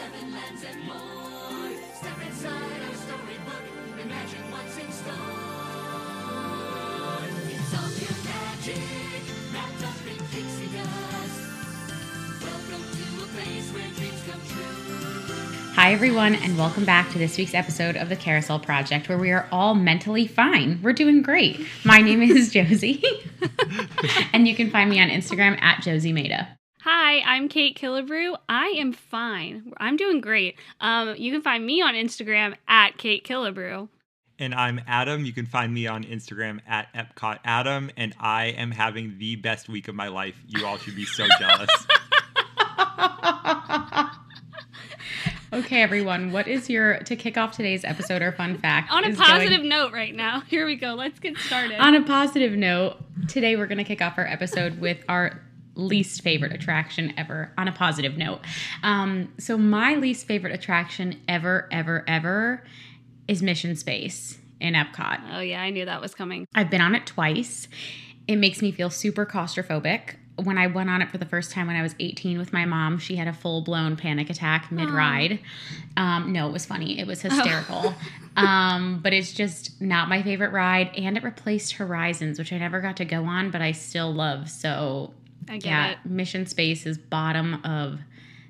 seven lands and more. Step inside our storybook. Imagine what's in store. It's all pure magic, wrapped up in pixie dust. Welcome to a place where dreams come true. Hi, everyone, and welcome back to this week's episode of the Carousel Project, where we are all mentally fine. We're doing great. My name is Josie, and you can find me on Instagram at Josie Maida. Hi, I'm Kait Killebrew. I am fine. I'm doing great. Um, you can find me on Instagram at Kait Killebrew. And I'm Adam. You can find me on Instagram at Epcot Adam, and I am having the best week of my life. You all should be so jealous. Okay, everyone, what is your to kick off today's episode or fun fact? On a positive going- note, right now. Here we go. Let's get started. on a positive note, today we're going to kick off our episode with our least favorite attraction ever. On a positive note, um, so my least favorite attraction ever, ever, ever is Mission Space in Epcot. oh yeah, I knew that was coming. I've been on it twice. It makes me feel super claustrophobic. When I went on it for the first time when I was 18 with my mom, she had a full blown panic attack mid ride. Um, no, it was funny. It was hysterical. um, but it's just not my favorite ride. And it replaced Horizons, which I never got to go on, but I still love. So, I get yeah, it. Mission Space is bottom of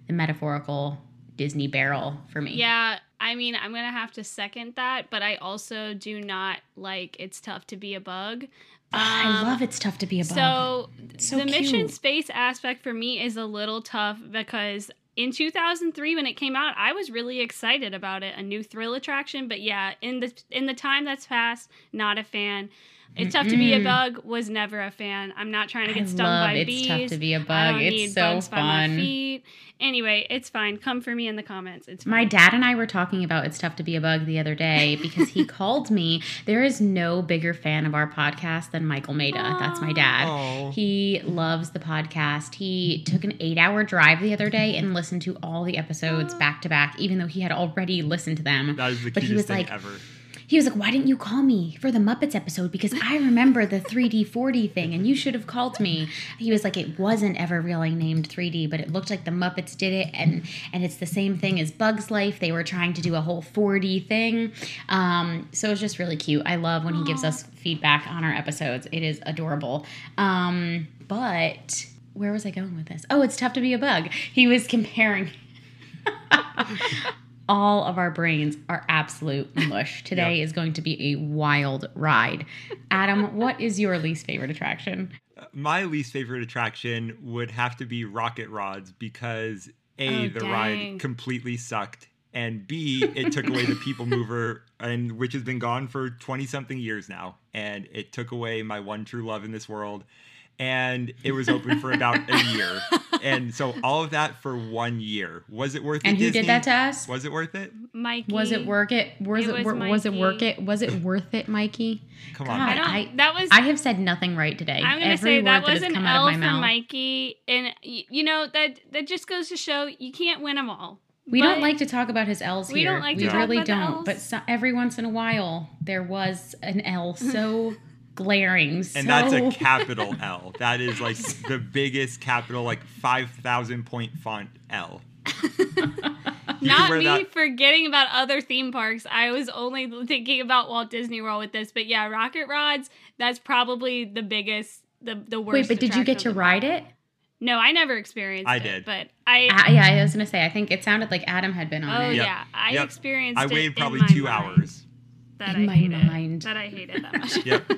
the metaphorical Disney barrel for me. Yeah, I mean, I'm gonna have to second that, but I also do not like "It's Tough to Be a Bug." I Um, love It's Tough to Be a Bug. So, so the mission space aspect for me is a little tough because in 2003 when it came out, I was really excited about it, a new thrill attraction. But yeah, in the in the time that's passed, not a fan. It's mm, tough to be a mm. bug. Was never a fan. I'm not trying to get I stung love by It's bees. Tough to Be a I Bug. don't It's need so bugs by my fun. feet. Anyway, it's fine. Come for me in the comments. It's fine. My dad and I were talking about It's Tough to Be a Bug the other day because he called me. There is no bigger fan of our podcast than Michael Maida. That's my dad. Oh. He loves the podcast. He took an eight hour drive the other day and listened to all the episodes back to back, even though he had already listened to them. That is the But he was thing like, ever. He was like, Why didn't you call me for the Muppets episode? Because I remember the 3D 4D thing and you should have called me. He was like, It wasn't ever really named 3D, but it looked like the Muppets did it and and it's the same thing as Bugs Life. They were trying to do a whole 4D thing. Um, so it's just really cute. I love when he gives us feedback on our episodes. It is adorable. Um, but where was I going with this? Oh, it's tough to be a bug. He was comparing all of our brains are absolute mush. Today Yep. is going to be a wild ride. Adam, what is your least favorite attraction? My least favorite attraction would have to be Rocket Rods because A, Oh, the dang. ride completely sucked, and B, it took away the people mover, and which has been gone for 20 something years now. And it took away my one true love in this world. And it was open for about a year. And so all of that for one year. Was it worth it? And who Disney? did that to us? Was it worth it? Mikey. Was it worth it? Was It it, was wor- was it work Mikey. it? Was it worth it, Mikey? Come God, on. I don't. I- that was. I have said nothing right today. I'm gonna Every say that was has an L for mouth. Mikey, and you know that that just goes to show you can't win them all. We don't like to talk about his L's We here. don't like we to talk really about don't. Ls. But so, every once in a while, there was an L so glaring. So And that's a capital L. That is like the biggest capital, like 5,000 point font L. Not me that- forgetting about other theme parks. I was only thinking about Walt Disney World with this, but yeah, Rocket Rods. That's probably the biggest, the the worst. Wait, but did you get to attraction of them ride all. it? No, I never experienced I it. did. but I. Uh, yeah, I was gonna say. I think it sounded like Adam had been on oh it. Yep. yeah, I Yep. experienced. I it waited in probably my two mind hours. That In I my hated. mind. That I hated that much. Yep.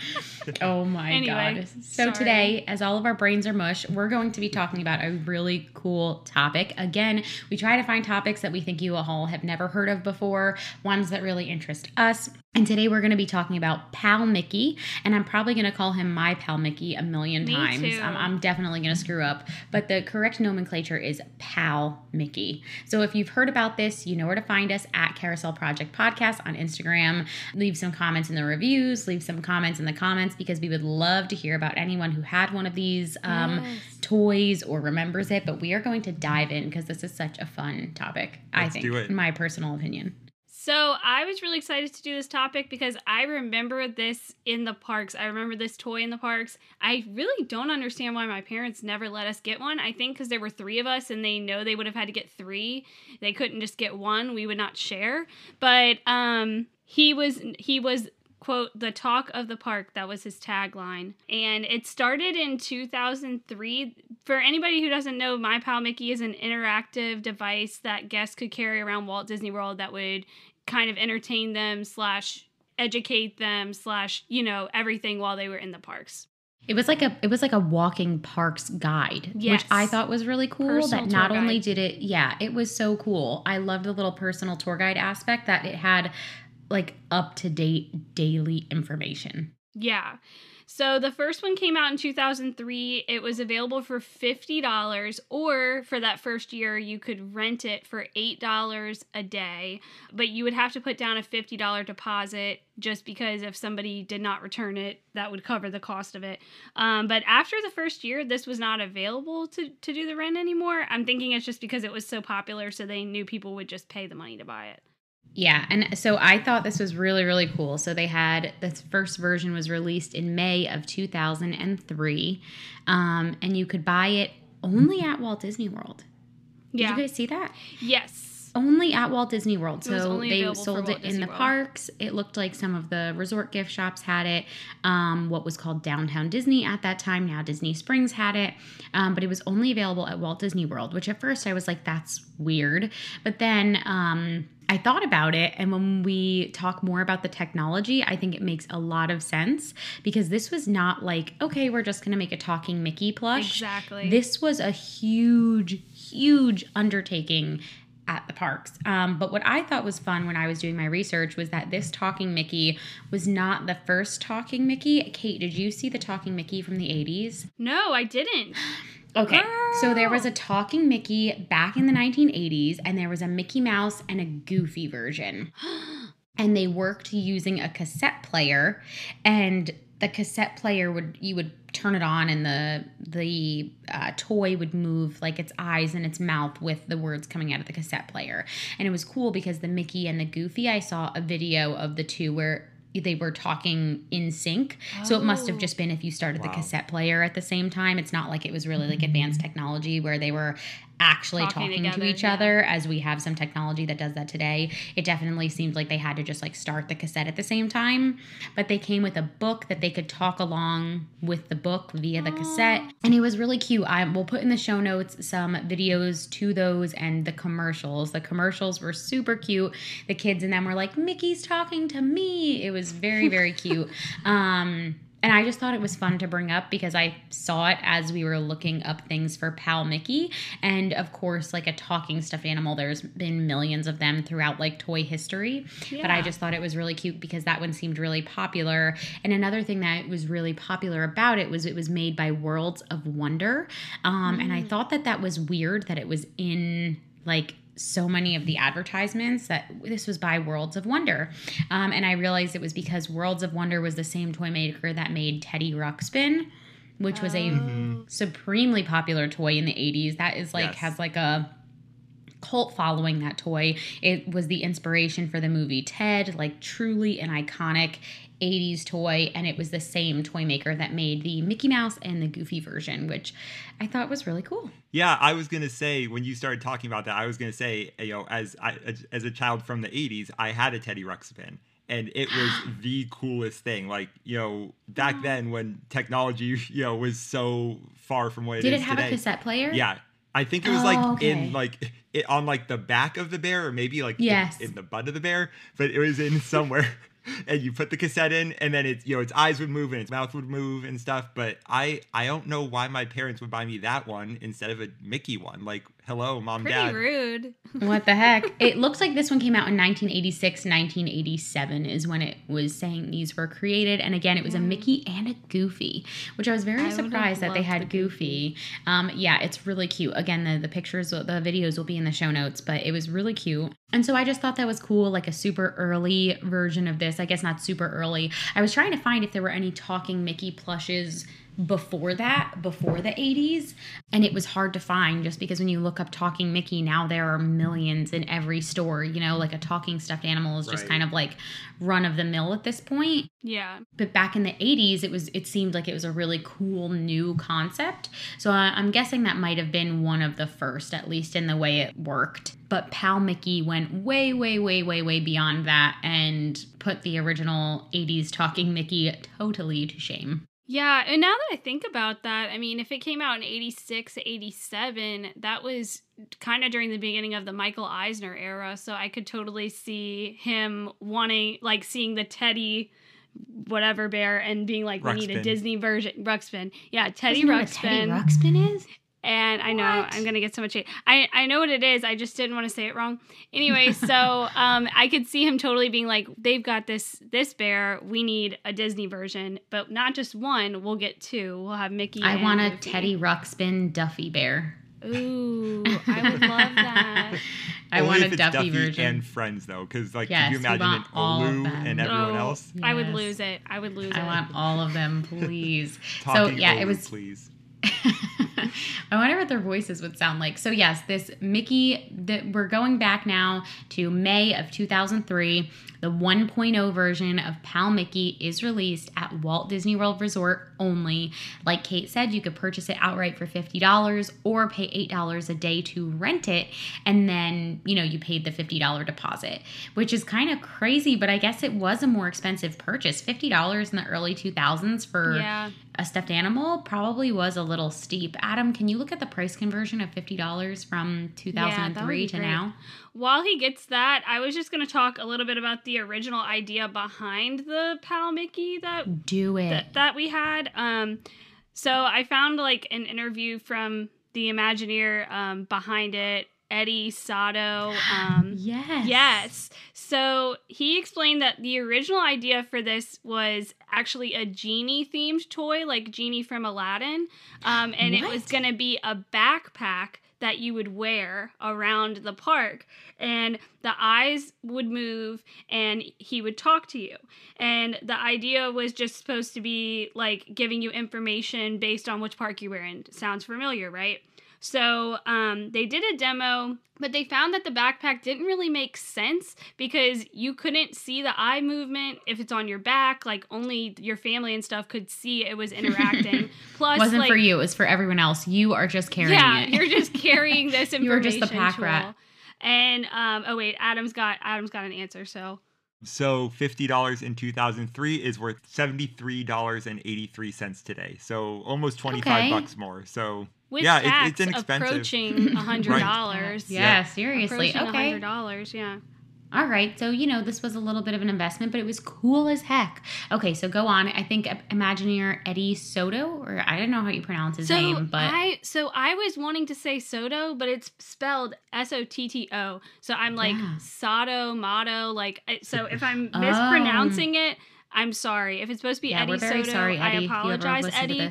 oh my Anyway, god. So sorry. today, as all of our brains are mush, we're going to be talking about a really cool topic. Again, we try to find topics that we think you all have never heard of before, ones that really interest us. And today we're going to be talking about Pal Mickey, and I'm probably going to call him my Pal Mickey a million Me times. too. I'm, I'm definitely going to screw up, but the correct nomenclature is Pal Mickey. So if you've heard about this, you know where to find us at Carousel Project Podcast on Instagram. Leave some comments in the reviews, leave some comments in the comments because we would love to hear about anyone who had one of these um, Yes. toys or remembers it. But we are going to dive in because this is such a fun topic, I Let's think, do it. in my personal opinion. So I was really excited to do this topic because I remember this in the parks. I remember this toy in the parks. I really don't understand why my parents never let us get one. I think because there were three of us and they know they would have had to get three. They couldn't just get one. We would not share. But um, he was he was quote the talk of the park that was his tagline and it started in 2003 for anybody who doesn't know my pal mickey is an interactive device that guests could carry around walt disney world that would kind of entertain them slash educate them slash you know everything while they were in the parks It was like a it was like a walking parks guide, Yes. which I thought was really cool. Personal that not only did it, yeah, it was so cool. I loved the little personal tour guide aspect that it had like up to date daily information. Yeah. So the first one came out in 2003. It was available for $50, or for that first year, you could rent it for $8 a day. But you would have to put down a $50 deposit just because if somebody did not return it, that would cover the cost of it. Um, but after the first year, this was not available to, to do the rent anymore. I'm thinking it's just because it was so popular, so they knew people would just pay the money to buy it. Yeah, and so I thought this was really really cool. So they had this first version was released in May of 2003, um, and you could buy it only at Walt Disney World. Did Yeah. you guys see that? yes. Only at Walt Disney World. So they sold it in the World. parks. It looked like some of the resort gift shops had it. Um, what was called Downtown Disney at that time, now Disney Springs had it. Um, but it was only available at Walt Disney World, which at first I was like, that's weird. But then um, I thought about it. And when we talk more about the technology, I think it makes a lot of sense because this was not like, okay, we're just going to make a talking Mickey plush. Exactly. This was a huge, huge undertaking at the parks. Um, but what I thought was fun when I was doing my research was that this talking Mickey was not the first talking Mickey. Kait, did you see the talking Mickey from the 80s? no, I didn't. Okay. So there was a talking Mickey back in the 1980s, and there was a Mickey Mouse and a Goofy version. And they worked using a cassette player, and the cassette player would you would turn it on, and the the uh, toy would move like its eyes and its mouth with the words coming out of the cassette player. And it was cool because the Mickey and the Goofy, I saw a video of the two where they were talking in sync. So it must have Oh. just been if you started the cassette player at the same time. It's not like it was really like advanced technology where they were actually Talking talking, together, to each yeah. other as we have some technology that does that today. It definitely seemed like they had to just like start the cassette at the same time. But they came with a book that they could talk along with the book via the cassette. And it was really cute. I will put in the show notes some videos to those and the commercials. The commercials were super cute. The kids in them were like, Mickey's talking to me. It was very, very cute. Um and I just thought it was fun to bring up because I saw it as we were looking up things for Pal Mickey. And of course, like a talking stuffed animal, there's been millions of them throughout like toy history. But I just thought it was really cute because that one seemed really popular. And another thing that was really popular about it was it was made by Worlds of Wonder. Um, And I thought that that was weird that it was in like so many of the advertisements that this was by Worlds of Wonder. Um, and I realized it was because Worlds of Wonder was the same toy maker that made Teddy Ruxpin, which was a Oh. supremely popular toy in the 80s. That is like Yes. has like a cult following that toy. It was the inspiration for the movie Ted, like truly an iconic 80s toy and it was the same toy maker that made the Mickey Mouse and the Goofy version, which I thought it was really cool. Yeah, I was gonna say when you started talking about that, I was gonna say, you know, as I as a child from the '80s, I had a Teddy Ruxpin, and it was the coolest thing. Like, you know, back then when technology, you know, was so far from what it is Did it have today. a cassette player? Yeah, I think it was Oh, like okay. in like it on like the back of the bear, or maybe like in- Yes. in, the butt of the bear, but it was in somewhere. and you put the cassette in, and then it's you know its eyes would move and its mouth would move and stuff. But I I don't know why my parents would buy me that one instead of a Mickey one. Like, hello, mom, Pretty dad. rude. What the heck? it looks like this one came out in 1986, 1987 is when it was saying these were created. And again, it was a Mickey and a Goofy, which I was very I surprised that they had the Goofy. Um, yeah, it's really cute. Again, the, the pictures, the videos will be in the show notes, but it was really cute. And so I just thought that was cool, like a super early version of this. I guess not super early. I was trying to find if there were any talking Mickey plushes before that, before the 80s, and it was hard to find just because when you look up talking Mickey, now there are millions in every store, you know, like a talking stuffed animal is just Right. kind of like run of the mill at this point. Yeah. But back in the 80s, it was it seemed like it was a really cool new concept. So I, I'm guessing that might have been one of the first, at least in the way it worked. But Pal Mickey went way, way, way, way, way beyond that and put the original 80s talking Mickey totally to shame. Yeah, and now that I think about that, I mean, if it came out in 86, 87, that was kind of during the beginning of the Michael Eisner era, so I could totally see him wanting like seeing the Teddy whatever bear and being like we need a Disney version Ruxpin. Yeah, Teddy Doesn't know what Teddy Ruxpin. Ruxpin is? And I know What? I'm gonna get so much hate. I I know what it is. I just didn't want to say it wrong. Anyway, so um, I could see him totally being like, they've got this this bear. We need a Disney version, but not just one. We'll get two. We'll have Mickey. I and want a Goofy. Teddy Ruxpin Duffy bear. Ooh, I would love that. I Only want a it's Duffy, version. and friends though, because like Yes, could you imagine an all Olu and everyone Oh, else I would lose it. I would lose I it. I want all of them, please. so yeah, Olu, it was please. I wonder what their voices would sound like. So yes, this Mickey that we're going back now to May of 2003. The 1.0 version of Pal Mickey is released at Walt Disney World Resort only. Like Kait said, you could purchase it outright for $50 or pay $8 a day to rent it and then, you know, you paid the $50 deposit, which is kind of crazy, but I guess it was a more expensive purchase. $50 in the early 2000s for Yeah. a stuffed animal probably was a little steep. Adam, can you look at the price conversion of fifty dollars from two thousand and three be to great. now? While he gets that, I was just going to talk a little bit about the original idea behind the Pal Mickey that Do it. that, that we had. Um, so I found like an interview from the Imagineer um, behind it, Eddie Sotto. Um, yes. Yes. So he explained that the original idea for this was actually a genie themed toy, like Genie from Aladdin. Um, and it was going to be a backpack that you would wear around the park. And the eyes would move and he would talk to you. And the idea was just supposed to be like giving you information based on which park you were in. Sounds familiar, right? So um, they did a demo, but they found that the backpack didn't really make sense because you couldn't see the eye movement if it's on your back. Like only your family and stuff could see it was interacting. Plus, It wasn't like, for you. It was for everyone else. You are just carrying yeah, it. you're just carrying this information. You were just the pack tool. rat. And um, oh wait, Adam's got Adam's got an answer. So So fifty dollars in two thousand three is worth seventy three dollars and eighty three cents today. So almost twenty five Okay. bucks more. So with yeah, it- tax it's inexpensive. approaching a hundred dollars. yeah, seriously. approaching a Okay. hundred dollars. Yeah. All right. So, you know, this was a little bit of an investment, but it was cool as heck. Okay, so go on. I think uh, Imagineer Eddie Sotto, or I don't know how you pronounce his so name, but I so I was wanting to say Soto, but it's spelled S O T T O. So I'm like Yeah. Soto, Motto, like so if I'm Oh. mispronouncing it, I'm sorry. If it's supposed to be yeah, Eddie Soto, sorry, I Eddie. if you ever apologize, listen to Eddie.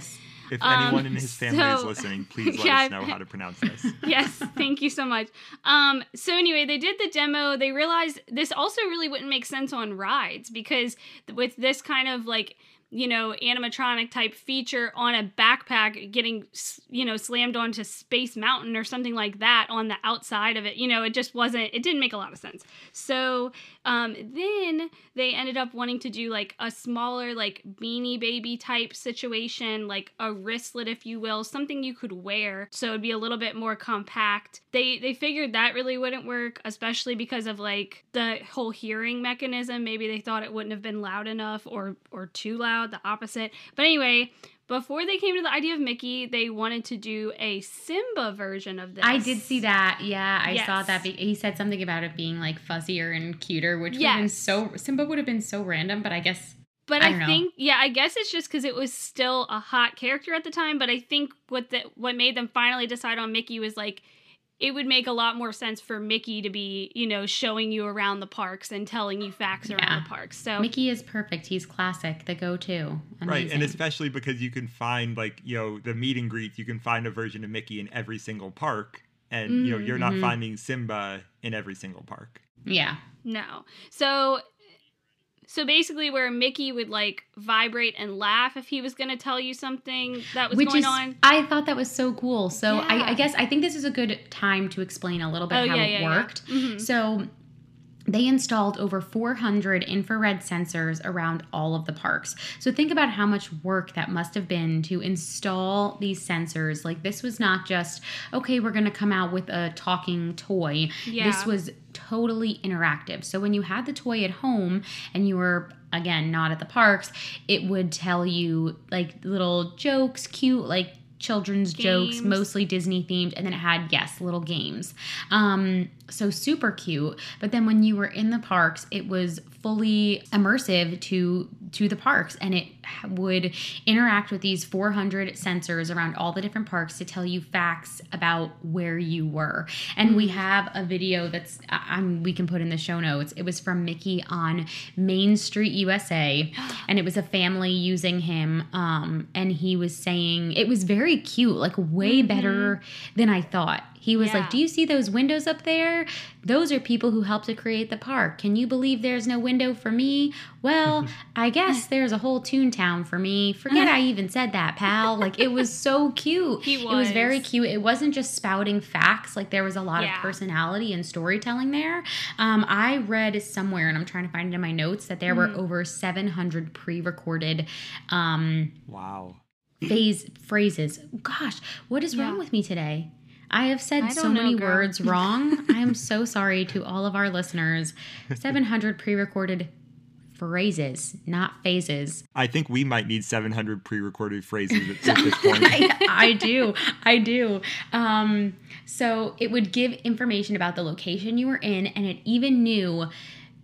If Um, anyone in his family is listening, please let Yeah. us know how to pronounce this. yes, thank you so much. Um, so anyway, they did the demo. They realized this also really wouldn't make sense on rides because with this kind of like you know animatronic type feature on a backpack getting you know slammed onto Space Mountain or something like that on the outside of it, you know, it just wasn't. It didn't make a lot of sense. So um, then they ended up wanting to do like a smaller like beanie baby type situation like a wristlet if you will something you could wear so it'd be a little bit more compact. They they figured that really wouldn't work especially because of like the whole hearing mechanism. Maybe they thought it wouldn't have been loud enough or or too loud the opposite. But anyway before they came to the idea of Mickey, they wanted to do a Simba version of this. I did see that. Yeah, I saw that. He said something about it being like fuzzier and cuter, which would have been so Simba would have been so random, but I guess But I I, think, yeah, I guess it's just because it was still a hot character at the time. But I think what the what made them finally decide on Mickey was like it would make a lot more sense for Mickey to be, you know, showing you around the parks and telling you facts around the parks. So Mickey is perfect. He's classic, the go-to. Right, and especially because you can find like you know the meet and greets, you can find a version of Mickey in every single park, and you know you're not Mhm. finding Simba in every single park. yeah. no, so So basically, where Mickey would like vibrate and laugh if he was going to tell you something that was Which going is, on. I thought that was so cool. So I, Yeah. I guess I think this is a good time to explain a little bit Oh, how yeah, it yeah, worked. Mhm. So they installed over 400 infrared sensors around all of the parks. So think about how much work that must have been to install these sensors. Like this was not just okay, we're going to come out with a talking toy. Yeah. This was totally interactive. So when you had the toy at home and you were again not at the parks, it would tell you like little jokes, cute like children's jokes, mostly Disney themed, and then it had yes, little games. Um, so super cute. But then when you were in the parks, it was fully immersive to to the parks, and it would interact with these 400 sensors around all the different parks to tell you facts about where you were. And we have a video that's I'm we can put in the show notes. It was from Mickey on Main Street USA, and it was a family using him. Um, and he was saying it was very cute, like way better than I thought. He was Yeah. like, "Do you see those windows up there? Those are people who helped to create the park. Can you believe there's no window for me? Well, I guess there's a whole Toontown for me. Forget I even said that, pal. Like it was so cute. He It was very cute. It wasn't just spouting facts. Like there was a lot Yeah. of personality and storytelling there. Um, I read somewhere, and I'm trying to find it in my notes, that there were Mm-hmm. over 700 pre-recorded um, Wow. phase phrases. Gosh, what is wrong with me today? I have said I so know, many girl. words wrong. I am so sorry to all of our listeners. 700 pre-recorded phrases, not phases. I think we might need 700 pre-recorded phrases at, at this point. I, I do. I do. Um, so it would give information about the location you were in, and it even knew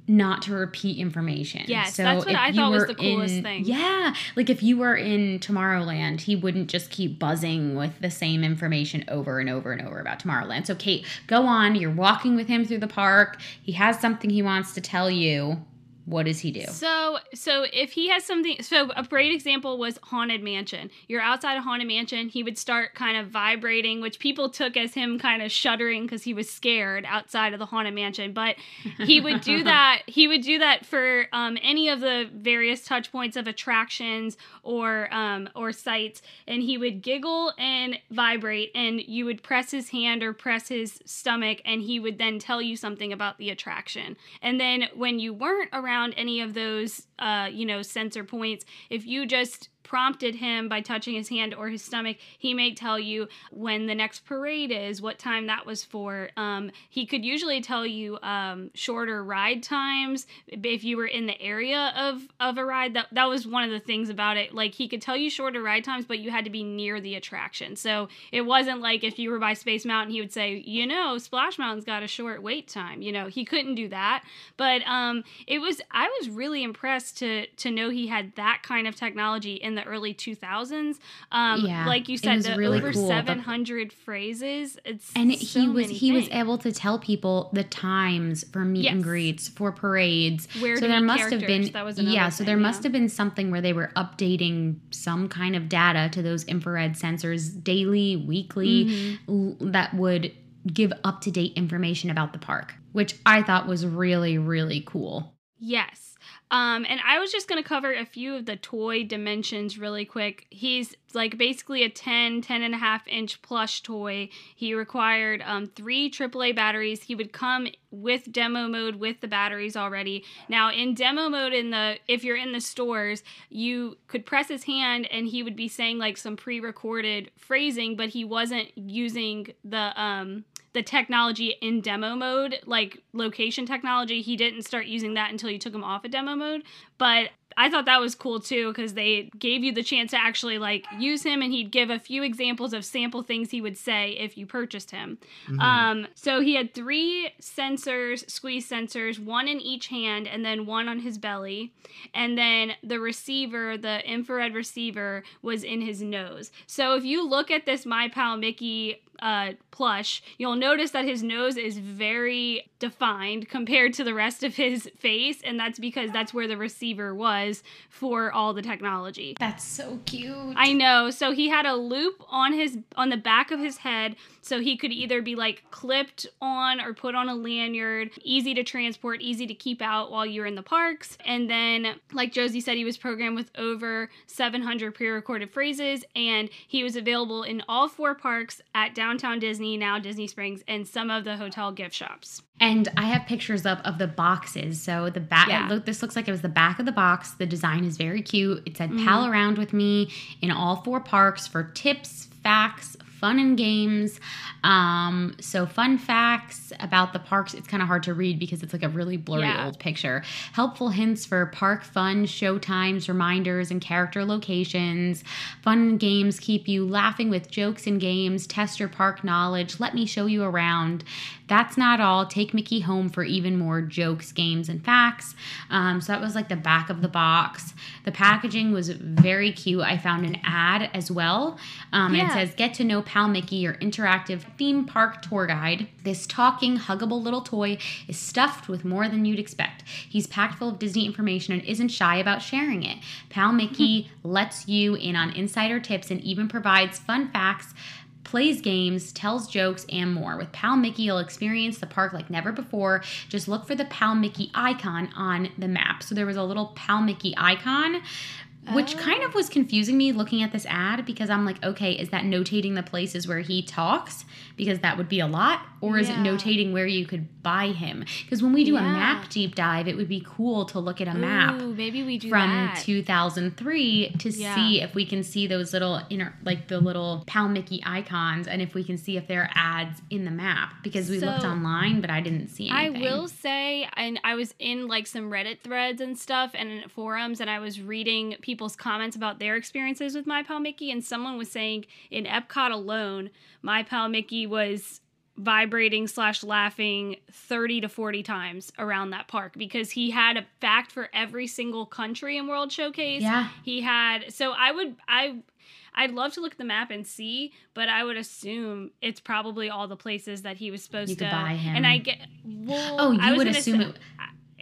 not to repeat information. Yes, so that's what I thought was the coolest in- thing. Yeah, like if you were in Tomorrowland, he wouldn't just keep buzzing with the same information over and over and over about Tomorrowland. So Kait, go on. You're walking with him through the park. He has something he wants to tell you. What does he do? So, so if he has something, so a great example was Haunted Mansion. You're outside of Haunted Mansion. He would start kind of vibrating, which people took as him kind of shuddering because he was scared outside of the Haunted Mansion. But he would do that. He would do that for um, any of the various touch points of attractions or um, or sites, and he would giggle and vibrate, and you would press his hand or press his stomach, and he would then tell you something about the attraction. And then when you weren't around any of those, uh, you know, sensor points, if you just prompted him by touching his hand or his stomach, he may tell you when the next parade is, what time that was for. Um, he could usually tell you um, shorter ride times if you were in the area of, of a ride. That that was one of the things about it. Like he could tell you shorter ride times, but you had to be near the attraction. So it wasn't like if you were by Space Mountain, he would say, you know, Splash Mountain's got a short wait time. You know, he couldn't do that. But um, it was I was really impressed to to know he had that kind of technology in the early 2000s. Um, Yeah, like you said, the really over cool. 700 phrases. It's and so he was he was able to tell people the times for meet and greets for parades Where so there must have been that was another yeah so there thing, must yeah. have been something where they were updating some kind of data to those infrared sensors daily weekly Mm-hmm. l- that would give up to date information about the park which i thought was really really cool Yes. Um, and I was just going to cover a few of the toy dimensions really quick. He's like basically a 10, 10 and a half inch plush toy. He required um, three AAA batteries. He would come with demo mode with the batteries already. Now in demo mode in the, if you're in the stores, you could press his hand and he would be saying like some pre-recorded phrasing, but he wasn't using the, um, the technology in demo mode, like location technology, he didn't start using that until you took him off of demo mode. But I thought that was cool too because they gave you the chance to actually like use him, and he'd give a few examples of sample things he would say if you purchased him. Um, so he had three sensors, squeeze sensors, one in each hand, and then one on his belly, and then the receiver, the infrared receiver, was in his nose. So if you look at this My Pal Mickey uh, plush, you'll notice that his nose is very defined compared to the rest of his face, and that's because that's where the receiver was for all the technology. That's so cute. I know. So he had a loop on his on the back of his head so he could either be like clipped on or put on a lanyard, easy to transport, easy to keep out while you're in the parks. And then like Josie said he was programmed with over 700 pre-recorded phrases and he was available in all four parks at Downtown Disney, now Disney Springs, and some of the hotel gift shops. And I have pictures up of the boxes. So the back, Yeah. look, this looks like it was the back of the box. The design is very cute. It said Mm-hmm. "Pal around with me" in all four parks for tips, facts, fun and games. Um, so fun facts about the parks. It's kind of hard to read because it's like a really blurry Yeah. old picture. Helpful hints for park fun, show times, reminders, and character locations. Fun games keep you laughing with jokes and games. Test your park knowledge. Let me show you around. That's not all. Take Mickey home for even more jokes, games, and facts. Um, so that was like the back of the box. The packaging was very cute. I found an ad as well. Um, and Yeah. it says, Get to know Pal Mickey, your interactive theme park tour guide. This talking, huggable little toy is stuffed with more than you'd expect. He's packed full of Disney information and isn't shy about sharing it. Pal Mickey lets you in on insider tips and even provides fun facts plays games, tells jokes, and more. With Pal Mickey, you'll experience the park like never before. Just look for the Pal Mickey icon on the map. So there was a little Pal Mickey icon. Which oh. kind of was confusing me looking at this ad because I'm like, okay, is that notating the places where he talks? Because that would be a lot. Or is Yeah. it notating where you could buy him? Because when we do a map deep dive, it would be cool to look at a map Ooh, maybe we do from that. 2003 to Yeah. see if we can see those little inner like the little pal mickey icons and if we can see if there are ads in the map because we looked online but i didn't see anything. I will say, and I was in like some Reddit threads and stuff and forums, and I was reading people's comments about their experiences with My Pal Mickey, and someone was saying in Epcot alone, My Pal Mickey was vibrating slash laughing 30 to 40 times around that park because he had a fact for every single country in World Showcase. Yeah. He had so I would I I'd love to look at the map and see, but I would assume it's probably all the places that he was supposed You to buy him. And I get well, oh I you would assume say- it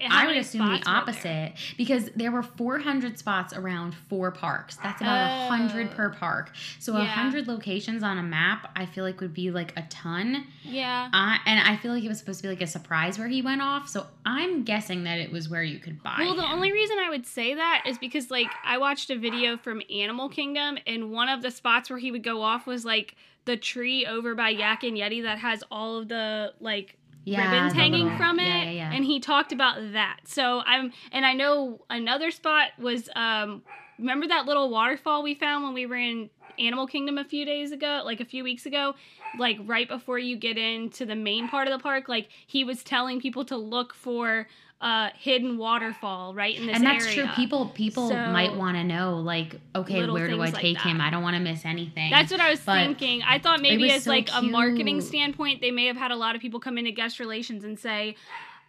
how I would assume the spots were there? opposite because there were 400 spots around four parks. That's about a 100 Oh. per park. So a Yeah. 100 locations on a map, I feel like would be like a ton. Yeah. Uh, and I feel like it was supposed to be like a surprise where he went off. So I'm guessing that it was where you could buy Well, the him. only reason I would say that is because like I watched a video from Animal Kingdom and one of the spots where he would go off was like the tree over by Yak and Yeti that has all of the like Yeah, ribbons hanging little- from it yeah, yeah, yeah. and he talked about that. So i'm and i know another spot was um remember that little waterfall we found when we were in animal kingdom a few days ago like a few weeks ago? Like right before you get into the main part of the park like he was telling people to look for a hidden waterfall right in this and that's area true. People people So- might want to know, like, okay, where do I like take him? I don't want to miss anything. That's what I was But thinking. I thought maybe as so like a marketing standpoint, they may have had a lot of people come into guest relations and say,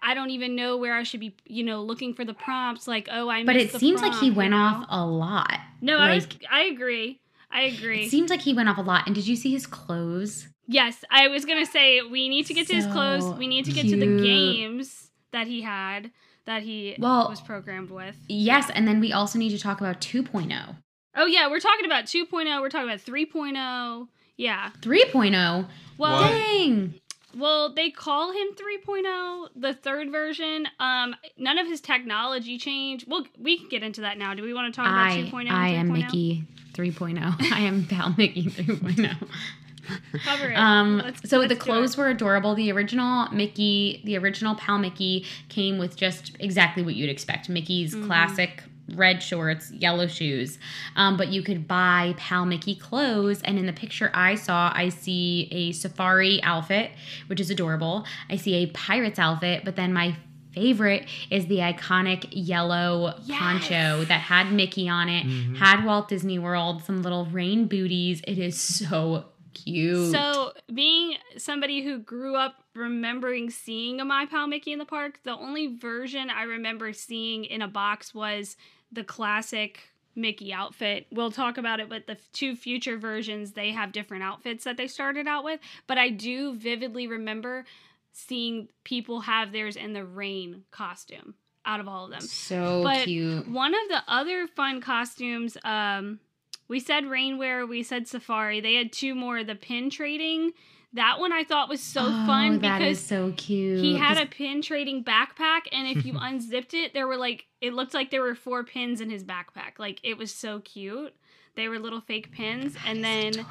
"I don't even know where I should be, you know, looking for the prompts." Like, "Oh, I." but it seems like he went you know? off a lot. No, I was. I agree. I agree. It seems like he went off a lot. And did you see his clothes? yes, I was gonna say we need to get to his clothes. We need to get to the games that he had that he Well- was programmed with. Yes, and then we also need to talk about oh. 2.0. Oh yeah, we're talking about 2.0. We're talking about 3.0. Yeah. 3.0. Well, What? Dang. Well, they call him 3.0, the third version. Um, none of his technology changed. Well, we can get into that now. Do we want to talk about I, 2.0? and I am Mickey 3.0. I am Pal Mickey 3.0. Cover it. Um, Let's- so let's the clothes were adorable. The original Mickey, the original Pal Mickey came with just exactly what you'd expect. Mickey's Mm-hmm. classic red shorts, yellow shoes. Um, but you could buy Pal Mickey clothes. And in the picture I saw, I see a safari outfit, which is adorable. I see a pirate's outfit, but then my favorite is the iconic yellow poncho that had Mickey on it, had Walt Disney World, some little rain booties. It is so cute. So, being somebody who grew up remembering seeing a My Pal Mickey in the park, the only version I remember seeing in a box was the classic Mickey outfit. We'll talk about it, but the two future versions, they have different outfits that they started out with. But I do vividly remember seeing people have theirs in the rain costume out of all of them. So But cute. One of the other fun costumes, um, we said rainwear, we said safari. They had two more, the pin trading. That one I thought was so Oh, fun that because is so cute. he had a pin trading backpack, and if you unzipped it, there were like it looked like there were four pins in his backpack. Like it was so cute. They were little fake pins, and then adorable.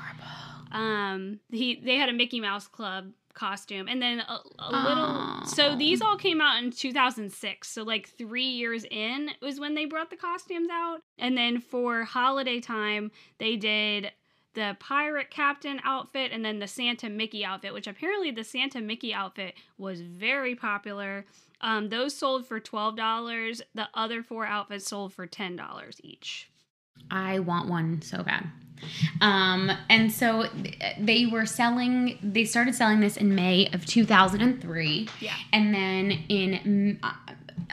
um he they had a Mickey Mouse Club costume, and then a, a little. So these all came out in 2006. So like three years in was when they brought the costumes out, and then for holiday time they did the pirate captain outfit and then the Santa Mickey outfit, which apparently the Santa Mickey outfit was very popular. Um, those sold for twelve dollars. The other four outfits sold for ten dollars each. I want one so bad. Um, and so they were selling, they started selling this in May of 2003. Yeah. And then in uh,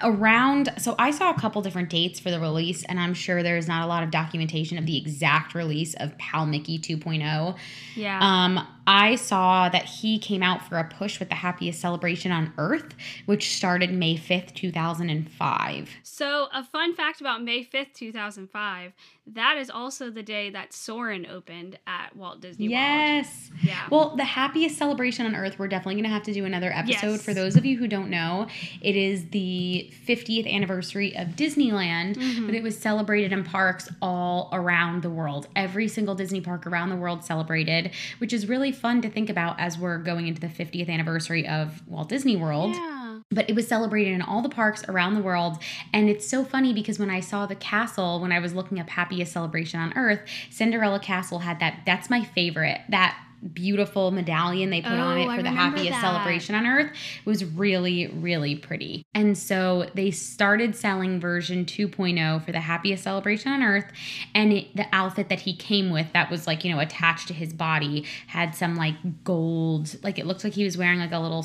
around, so I saw a couple different dates for the release, and I'm sure there's not a lot of documentation of the exact release of Pal Mickey 2.0. Yeah. Um, I saw that he came out for a push with the happiest celebration on earth, which started May 5th, 2005. So, a fun fact about May 5th, 2005, that is also the day that Soarin' opened at Walt Disney World. Yes. Yeah. Well, the happiest celebration on earth, we're definitely going to have to do another episode. Yes. For those of you who don't know, it is the 50th anniversary of Disneyland, Mhm. but it was celebrated in parks all around the world. Every single Disney park around the world celebrated, which is really fun to think about as we're going into the 50th anniversary of Walt Disney World Yeah. but it was celebrated in all the parks around the world and it's so funny because when i saw the castle when i was looking up happiest celebration on earth cinderella castle had that that's my favorite that beautiful medallion they put on Oh, it I for the happiest that. celebration on earth. It was really really pretty. And so they started selling version 2.0 for the happiest celebration on earth. And it, the outfit that he came with that was like you know attached to his body had some like gold like it looked like he was wearing like a little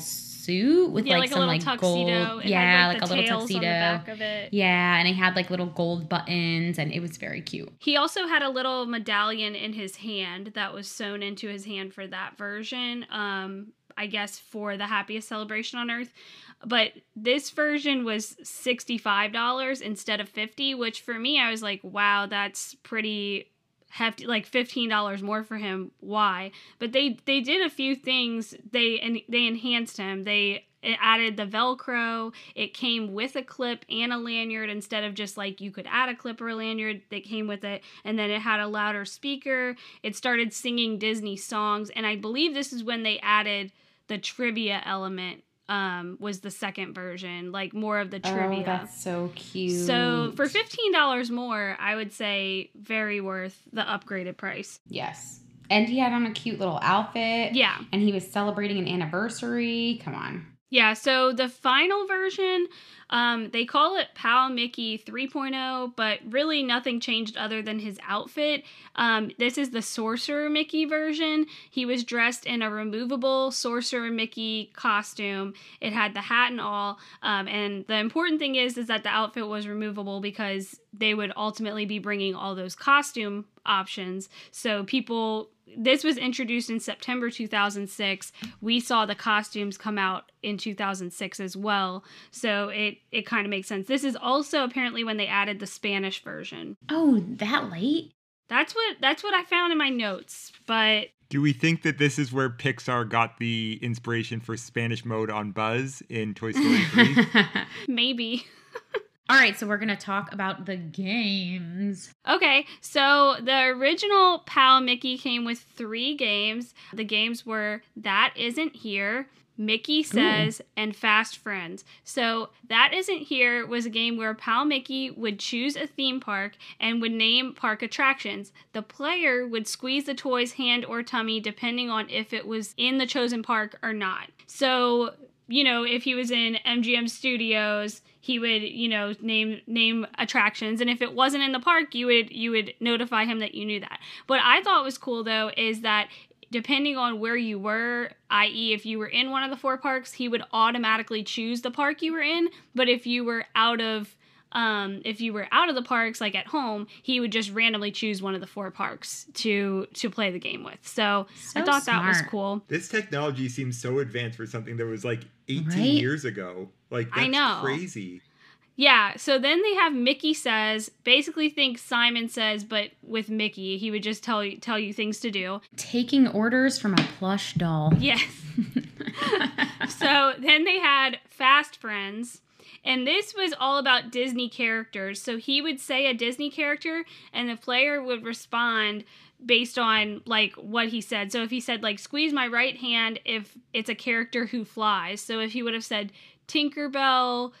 suit with yeah, like, like, a some little like tuxedo. gold yeah like, like, a little tuxedo on the back of it. yeah and it had like little gold buttons and it was very cute He also had a little medallion in his hand that was sewn into his hand for that version. Um, I guess for the happiest celebration on earth. But this version was $65 instead of 50, which for me I was like, wow, that's pretty hefty like $15 more for him. Why? But they they did a few things. They and they enhanced him. They it added the velcro it came with a clip and a lanyard instead of just like you could add a clip or a lanyard that came with it and then it had a louder speaker it started singing disney songs and i believe this is when they added the trivia element um was the second version like more of the trivia. oh that's so cute. so for $15 more i would say very worth the upgraded price. Yes. And he had on a cute little outfit. Yeah. And he was celebrating an anniversary. Come on Yeah, so the final version, um, they call it Pal Mickey 3.0, but really nothing changed other than his outfit. Um, this is the Sorcerer Mickey version. He was dressed in a removable Sorcerer Mickey costume. It had the hat and all. Um, and the important thing is, is that the outfit was removable because they would ultimately be bringing all those costume options. So people this was introduced in September 2006. We saw the costumes come out in 2006 as well. So it it kind of makes sense. This is also apparently when they added the Spanish version. oh that late That's what that's what I found in my notes. But Do we think that this is where Pixar got the inspiration for Spanish mode on Buzz in Toy Story 3? maybe all right so we're gonna talk about the games Okay, so the original Pal Mickey came with three games. The games were That Isn't Here, Mickey Says, and Fast Friends. So, That Isn't Here was a game where Pal Mickey would choose a theme park and would name park attractions. The player would squeeze the toy's hand or tummy depending on if it was in the chosen park or not. So, you know, if he was in MGM Studios, he would, you know, name name attractions, and if it wasn't in the park, you would you would notify him that you knew that. What I thought was cool though is that depending on where you were, i.e., if you were in one of the four parks, he would automatically choose the park you were in. But if you were out of um, if you were out of the parks, like at home, he would just randomly choose one of the four parks to to play the game with. So, I So thought that was cool. This technology seems so advanced for something that was like 18 Right? years ago. Like that's I know. crazy. Yeah, so then they have Mickey says, basically think Simon says, but with Mickey, he would just tell you tell you things to do. Taking orders from a plush doll. Yes. so then they had Fast Friends. And this was all about Disney characters. So he would say a Disney character, and the player would respond based on like what he said. So if he said like squeeze my right hand if it's a character who flies. So if he would have said Tinkerbell,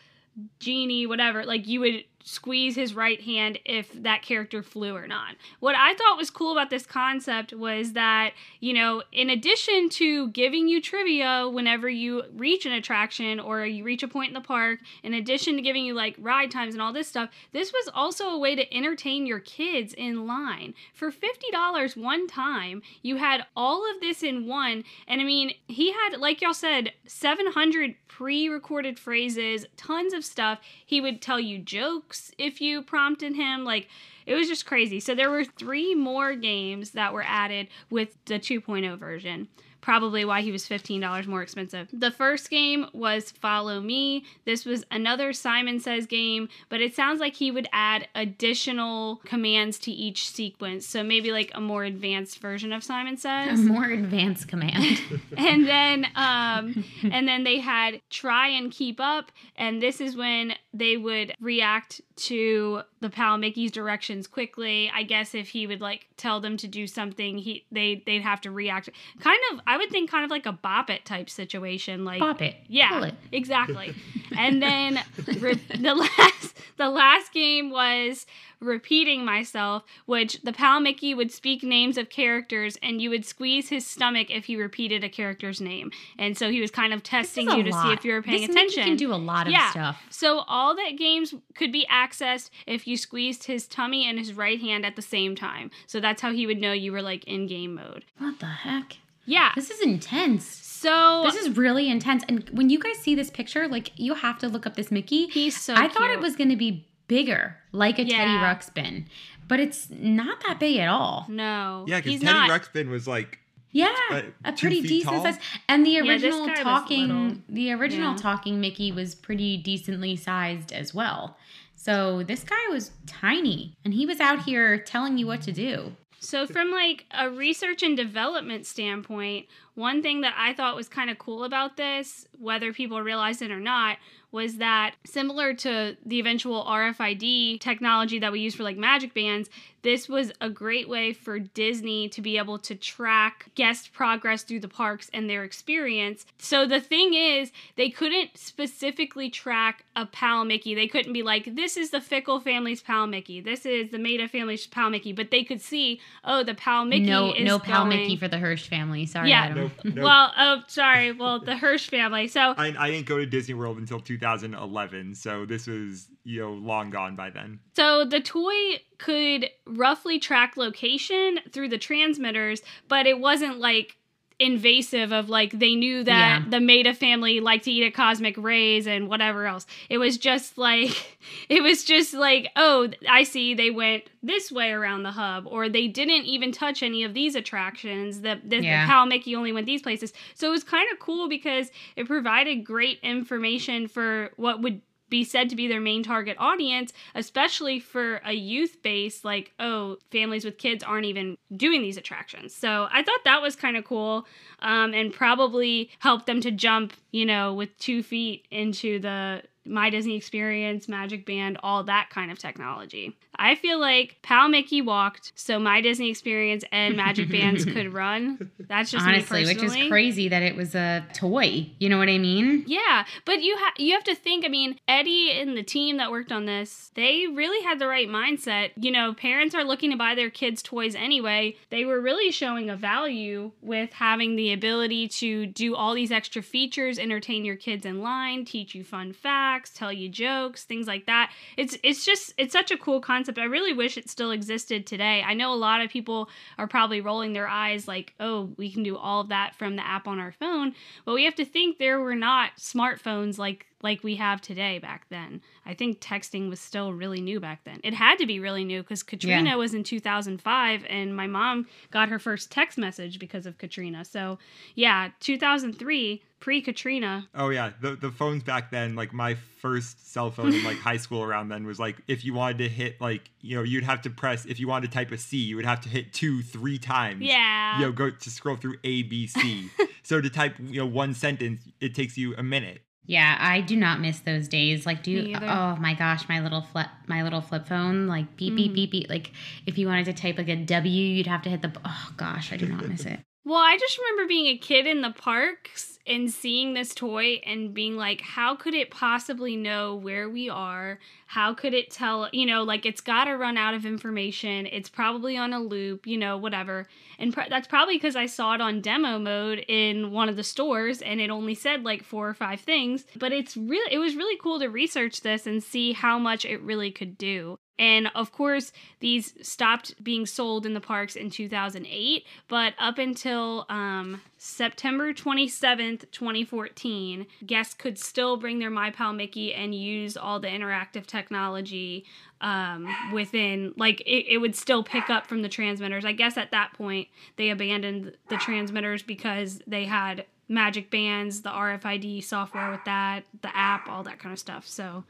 Genie, whatever, like you would squeeze his right hand if that character flew or not. What I thought was cool about this concept was that, you know, in addition to giving you trivia whenever you reach an attraction or you reach a point in the park, in addition to giving you like ride times and all this stuff, this was also a way to entertain your kids in line. For $50 one time, you had all of this in one. And I mean, he had, like y'all said, 700 pre recorded phrases, tons of stuff. He would tell you jokes if you prompted him. Like, it was just crazy. So there were three more games that were added with the 2.0 version. Probably why he was $15 more expensive. The first game was Follow Me. This was another Simon Says game, but it sounds like he would add additional commands to each sequence. So maybe like a more advanced version of Simon Says. A more advanced command. and then um and then they had try and keep up and this is when they would react to the pal mickey's directions quickly i guess if he would like tell them to do something he they they'd have to react kind of i would think kind of like a bop it type situation like bop it. yeah, it. exactly. and then re- the last the last game was repeating myself, which the pal Mickey would speak names of characters, and you would squeeze his stomach if he repeated a character's name. And so he was kind of testing you to see if you were paying this Mickey can do a lot of Yeah. stuff. So all that games could be accessed if you squeezed his tummy and his right hand at the same time. So that's how he would know you were like in game mode. What the heck? Yeah. This is intense. So This is really intense. And when you guys see this picture, like you have to look up this Mickey. he's so I thought it was going to be bigger, like a Teddy Yeah. Ruxpin, but it's not that big at all. no. Yeah, because Teddy not. Ruxpin was like Yeah, Uh, a pretty decent tall? size. And the original guy was talking, the original Yeah. talking Mickey was pretty decently sized as well. So this guy was tiny, and he was out here telling you what to do. So, from like a research and development standpoint, one thing that I thought was kind of cool about this, whether people realize it or not, was that similar to the eventual RFID technology that we use for like magic bands, this was a great way for Disney to be able to track guest progress through the parks and their experience. So the thing is, they couldn't specifically track a Pal Mickey. They couldn't be like, this is the Fickle family's Pal Mickey. This is the Maida family's Pal Mickey. But they could see, oh, the Pal Mickey no, is no pal going- Mickey for the Hirsch family. Sorry, Yeah. Adam. nope, nope. Well, oh, sorry. Well, the Hirsch family. So I, I didn't go to Disney World until 2011, so this was you know long gone by then. So the toy could roughly track location through the transmitters, but it wasn't like invasive of like they knew that Yeah. the Maida family liked to eat at Cosmic Rays and whatever else. It was just like it was just like, oh, I see they went this way around the hub or they didn't even touch any of these attractions. The the, Yeah. the Pal Mickey only went these places. So it was kind of cool because it provided great information for what would be said to be their main target audience, especially for a youth base like, oh, families with kids aren't even doing these attractions. So I thought that was kind of cool um, and probably helped them to jump, you know, with two feet into the My Disney Experience, Magic Band, all that kind of technology. I feel like Pal Mickey walked so My Disney Experience and Magic Bands could run. That's just Honestly, which is crazy that it was a toy. You know what I mean? Yeah, but you have you have to think. I mean, Eddie and the team that worked on this, they really had the right mindset. You know, parents are looking to buy their kids toys anyway. They were really showing a value with having the ability to do all these extra features, entertain your kids in line, teach you fun facts, tell you jokes, things like that. It's it's just it's such a cool concept. I really wish it still existed today. I know a lot of people are probably rolling their eyes like, "Oh, we can do all of that from the app on our phone." But we have to think there were not smartphones like like we have today back then. I think texting was still really new back then. It had to be really new because Katrina Yeah. was in 2005 and my mom got her first text message because of Katrina. So, yeah, 2003, pre Katrina. Oh yeah, the the phones back then, like my first cell phone in like high school around then was like if you wanted to hit like you know you'd have to press if you wanted to type a C you would have to hit two three times. Yeah. You know, go to scroll through A B C. so to type you know one sentence it takes you a minute. Yeah, I do not miss those days. Like, do either. oh my gosh, my little flip, my little flip phone, like beep Mm. beep beep beep. Like, if you wanted to type like a W, you'd have to hit the. Oh gosh, I do not miss it. Well, I just remember being a kid in the parks and seeing this toy and being like, how could it possibly know where we are? How could it tell, you know, like it's got to run out of information. It's probably on a loop, you know, whatever. And pr- that's probably because I saw it on demo mode in one of the stores and it only said like four or five things. But it's really, it was really cool to research this and see how much it really could do. And of course, these stopped being sold in the parks in 2008, but up until um, September 27th, 2014, guests could still bring their My Pal Mickey and use all the interactive technology um, within, like, it, it would still pick up from the transmitters. I guess at that point, they abandoned the transmitters because they had magic bands, the RFID software with that, the app, all that kind of stuff. So,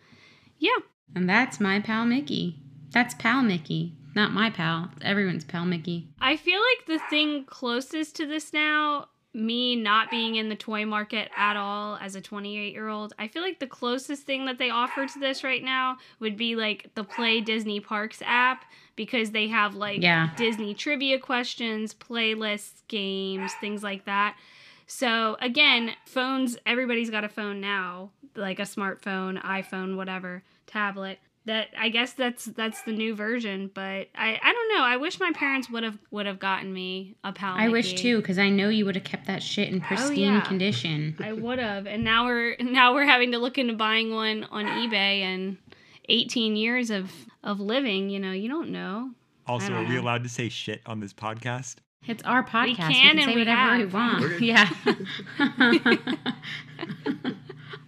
yeah. And that's my pal Mickey. That's pal Mickey, not my pal. It's everyone's pal Mickey. I feel like the thing closest to this now, me not being in the toy market at all as a 28 year old, I feel like the closest thing that they offer to this right now would be like the Play Disney Parks app because they have like Yeah. Disney trivia questions, playlists, games, things like that. So again, phones, everybody's got a phone now, like a smartphone, iPhone, whatever, tablet. That I guess that's that's the new version, but I I don't know. I wish my parents would have would have gotten me a Pal. I wish too, because I know you would have kept that shit in oh, pristine Oh, yeah. condition. I would have, and now we're now we're having to look into buying one on eBay and 18 years of of living. You know, you don't know. Also, don't are we allowed to say shit on this podcast? It's our podcast. We can can, and say we whatever we want. Yeah.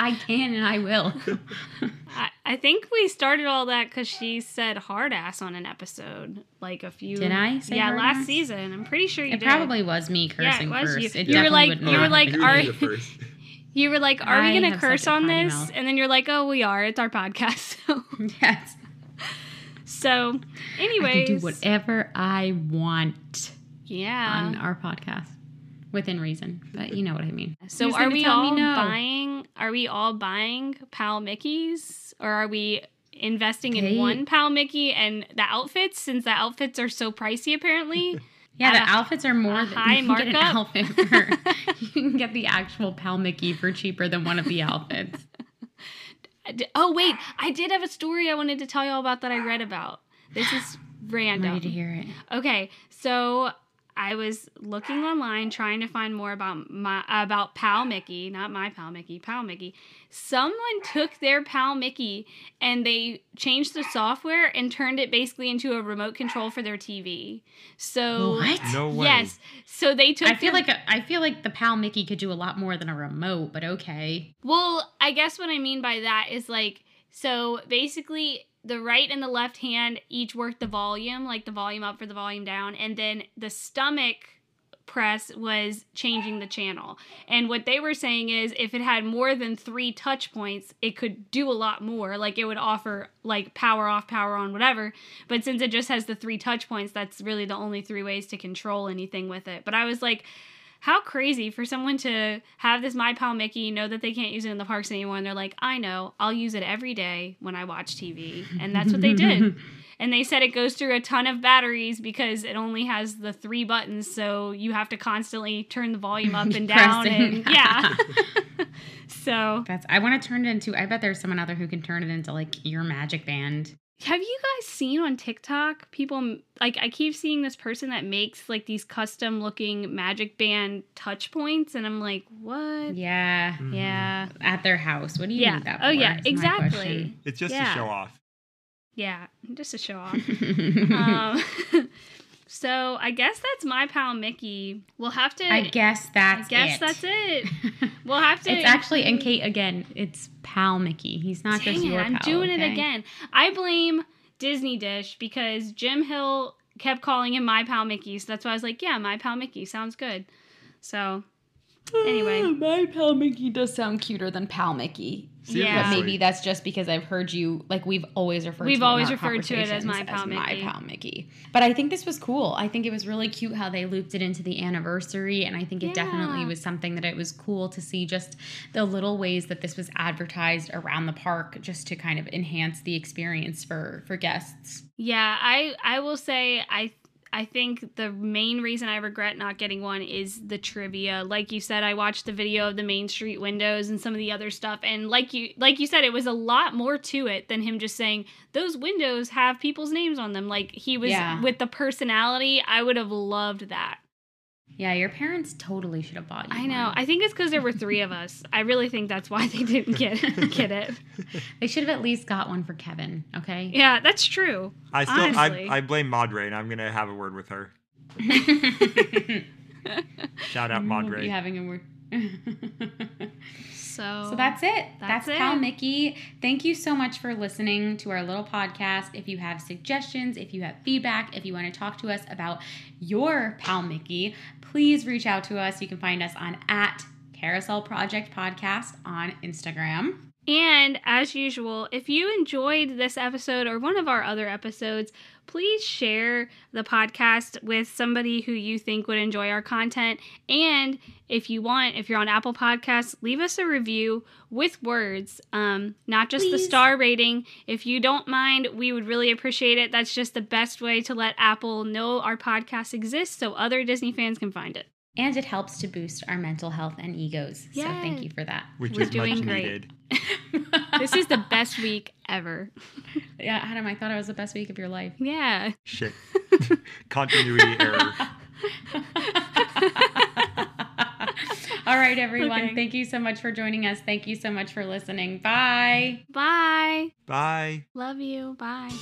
I can and I will. I, I think we started all that because she said hard ass on an episode, like a few. Did I say yeah, hard last ass? season. I'm pretty sure you It did. probably was me Yeah, it cursing was you. It You were like- would you were like, You are- did it. You were like, "Are we gonna curse on this?" mouth. And then you're like, "Oh, we are. It's our podcast." So, yes. so I anyways, can do whatever I want yeah. on our podcast within reason. But you know what I mean. So Who's are we tell me all no? buying? Are we all buying Pal Mickeys, or are we investing in one Pal Mickey and the outfits? Since the outfits are so pricey, apparently. Yeah, the a- outfits are more than high you can get an markup? outfit for. you can get the actual Pal Mickey for cheaper than one of the outfits. Oh wait, I did have a story I wanted to tell y'all about that I read about. This is I'm random. ready to hear it. Okay, so I was looking online trying to find more about my about Pal Mickey, not my Pal Mickey, Pal Mickey. Someone took their Pal Mickey and they changed the software and turned it basically into a remote control for their TV. So What? No way. Yes. So they took I feel their- like a, I feel like the Pal Mickey could do a lot more than a remote, but okay. Well, I guess what I mean by that is like so basically the right and the left hand each work the volume, like the volume up for the volume down, and then the stomach press was changing the channel. And what they were saying is if it had more than 3 touch points, it could do a lot more. Like it would offer like power off, power on, whatever. But since it just has the 3 touch points, that's really the only three ways to control anything with it. But I was like how crazy for someone to have this My Pal Mickey, know that they can't use it in the parks anymore, and they're like, I know, I'll use it every day when I watch TV. And that's what they did. And they said it goes through a ton of batteries because it only has the three buttons, so you have to constantly turn the volume up and down. And yeah. so, That's I want to turn it into. I bet there's someone out there who can turn it into like your magic band. Have you guys seen on TikTok people like I keep seeing this person that makes like these custom looking magic band touch points, and I'm like, what? Yeah, Yeah. at their house. What do you Yeah. need that for? Oh yeah, is my exactly. It's just Yeah. to show off. Yeah, just to show off. um, So I guess that's my pal Mickey. We'll have to. I guess that's I guess it. that's it. We'll have to. it's actually and Kait again. It's pal Mickey. He's not Dang just it, your I'm pal, doing it again. I blame Disney Dish because Jim Hill kept calling him my pal Mickey. So that's why I was like, yeah, my pal Mickey sounds good. So anyway, my pal Mickey does sound cuter than pal Mickey. Yeah. But maybe that's just because I've heard you like we've always referred We've to it always referred to it as my pal Mickey. my pal Mickey. But I think this was cool. I think it was really cute how they looped it into the anniversary and I think it definitely was something that it was cool to see just the little ways that this was advertised around the park just to kind of enhance the experience for for guests. yeah, I I will say I I think the main reason I regret not getting one is the trivia. Like you said, I watched the video of the Main Street windows and some of the other stuff, and like you like you said, it was a lot more to it than him just saying those windows have people's names on them. Like he was Yeah. with the personality. I would have loved that. Yeah, your parents totally should have bought you. I know. one. I think it's because there were three of us. I really think that's why they didn't get get it. They should have at least got one for Kevin, okay? Yeah, that's true. I still Honestly. I, I blame Madre, and I'm gonna have a word with her. Shout out mm, We won't Madre. having a word. So, So that's it. That's, That's Pal. Mickey. Thank you so much for listening to our little podcast. If you have suggestions, if you have feedback, if you want to talk to us about your Pal Mickey, please reach out to us. You can find us on at Carousel Project Podcast on Instagram. And as usual, if you enjoyed this episode or one of our other episodes, please share the podcast with somebody who you think would enjoy our content. And if you want, if you're on Apple Podcasts, leave us a review with words, um, not just the star rating. If you don't mind, we would really appreciate it. That's just the best way to let Apple know our podcast exists so other Disney fans can find it. And it helps to boost our mental health and egos. So thank you for that. which We're is doing much great. needed. This is the best week ever. yeah, Adam, I thought it was the best week of your life. Yeah. Shit. Continuity error. All right, everyone. Okay. Thank you so much for joining us. Thank you so much for listening. Bye. Bye. Bye. Love you. Bye.